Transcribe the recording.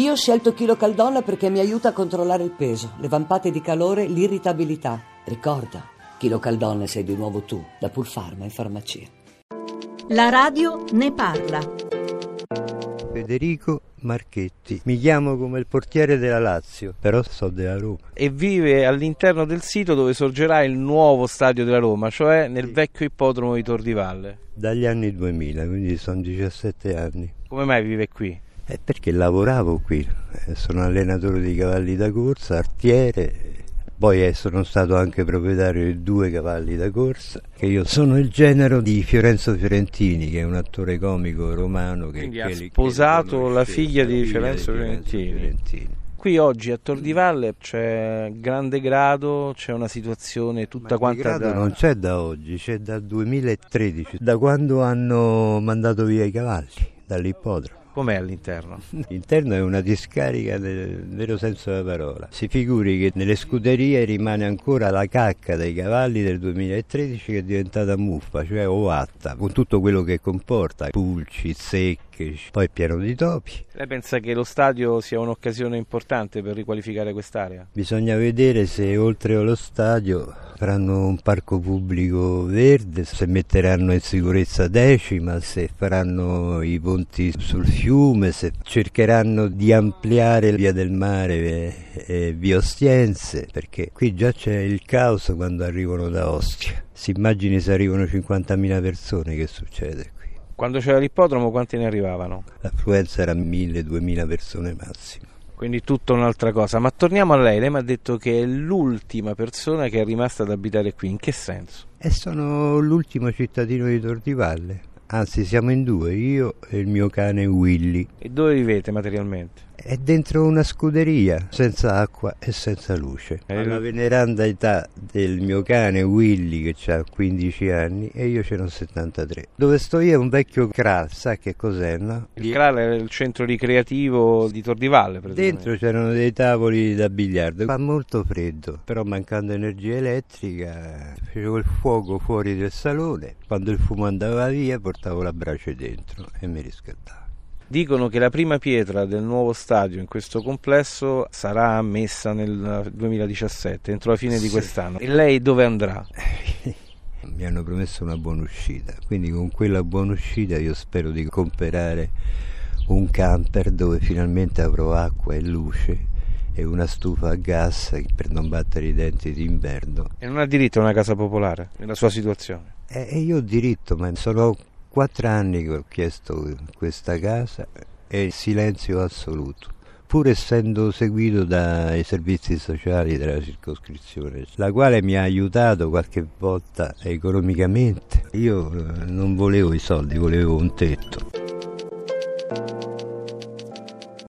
Io ho scelto Chilo Caldonna perché mi aiuta a controllare il peso, le vampate di calore, l'irritabilità. Ricorda, Chilo Caldonna sei di nuovo tu, da Pulfarma in farmacia. La radio ne parla. Federico Marchetti. Mi chiamo come il portiere della Lazio, però so della Roma. E vive all'interno del sito dove sorgerà il nuovo stadio della Roma, cioè nel Sì. vecchio ippodromo di Tor di Valle. Dagli anni 2000, quindi sono 17 anni. Come mai vive qui? È perché lavoravo qui, eh, sono allenatore di cavalli da corsa, artiere, poi eh, sono stato anche proprietario di due cavalli da corsa, che io sono il genero di Fiorenzo Fiorentini, che è un attore comico romano che, Quindi che ha li- che sposato la figlia di figlia Fiorenzo Fiorentini. Fiorentini. Qui oggi a Tor di Valle c'è grande grado, c'è una situazione tutta Ma quanta grado da... non c'è da oggi, c'è dal 2013, da quando hanno mandato via i cavalli dall'ippodromo. Com'è all'interno? L'interno è una discarica nel vero senso della parola. Si figuri che nelle scuderie rimane ancora la cacca dei cavalli del 2013 che è diventata muffa, cioè ovatta, con tutto quello che comporta, pulci, secche, poi pieno di topi. Lei pensa che lo stadio sia un'occasione importante per riqualificare quest'area? Bisogna vedere se oltre allo stadio faranno un parco pubblico verde, se metteranno in sicurezza Decima, se faranno i ponti sul fiume, se cercheranno di ampliare via del mare e, e via Ostiense, perché qui già c'è il caos quando arrivano da Ostia. Si immagini se arrivano 50.000 persone che succede qui. Quando c'era l'ippodromo quanti ne arrivavano? L'affluenza era 1.000-2.000 persone massimo. Quindi tutta un'altra cosa. Ma torniamo a lei, lei mi ha detto che è l'ultima persona che è rimasta ad abitare qui. In che senso? E sono l'ultimo cittadino di Tor di Valle. Anzi, siamo in due, io e il mio cane Willy. E dove vivete materialmente? È dentro una scuderia, senza acqua e senza luce. Eh, Alla veneranda età del mio cane Willy, che ha 15 anni, e io ce n'ho 73. Dove sto io è un vecchio Kral, sa che cos'è, no? Il Kral è il centro ricreativo di Tor di Valle. Dentro c'erano dei tavoli da biliardo, fa molto freddo, però mancando energia elettrica facevo il fuoco fuori del salone, quando il fumo andava via portavo la brace dentro e mi riscaldavo. Dicono che la prima pietra del nuovo stadio in questo complesso sarà messa nel 2017, entro la fine di Sì. quest'anno. E lei dove andrà? Mi hanno promesso una buona uscita, quindi con quella buona uscita io spero di comprare un camper dove finalmente avrò acqua e luce e una stufa a gas per non battere i denti d'inverno. E non ha diritto a una casa popolare nella sua situazione. E e io ho diritto, ma sono quattro anni che ho chiesto questa casa e il silenzio assoluto, pur essendo seguito dai servizi sociali della circoscrizione, la quale mi ha aiutato qualche volta economicamente. Io eh, non volevo i soldi, volevo un tetto.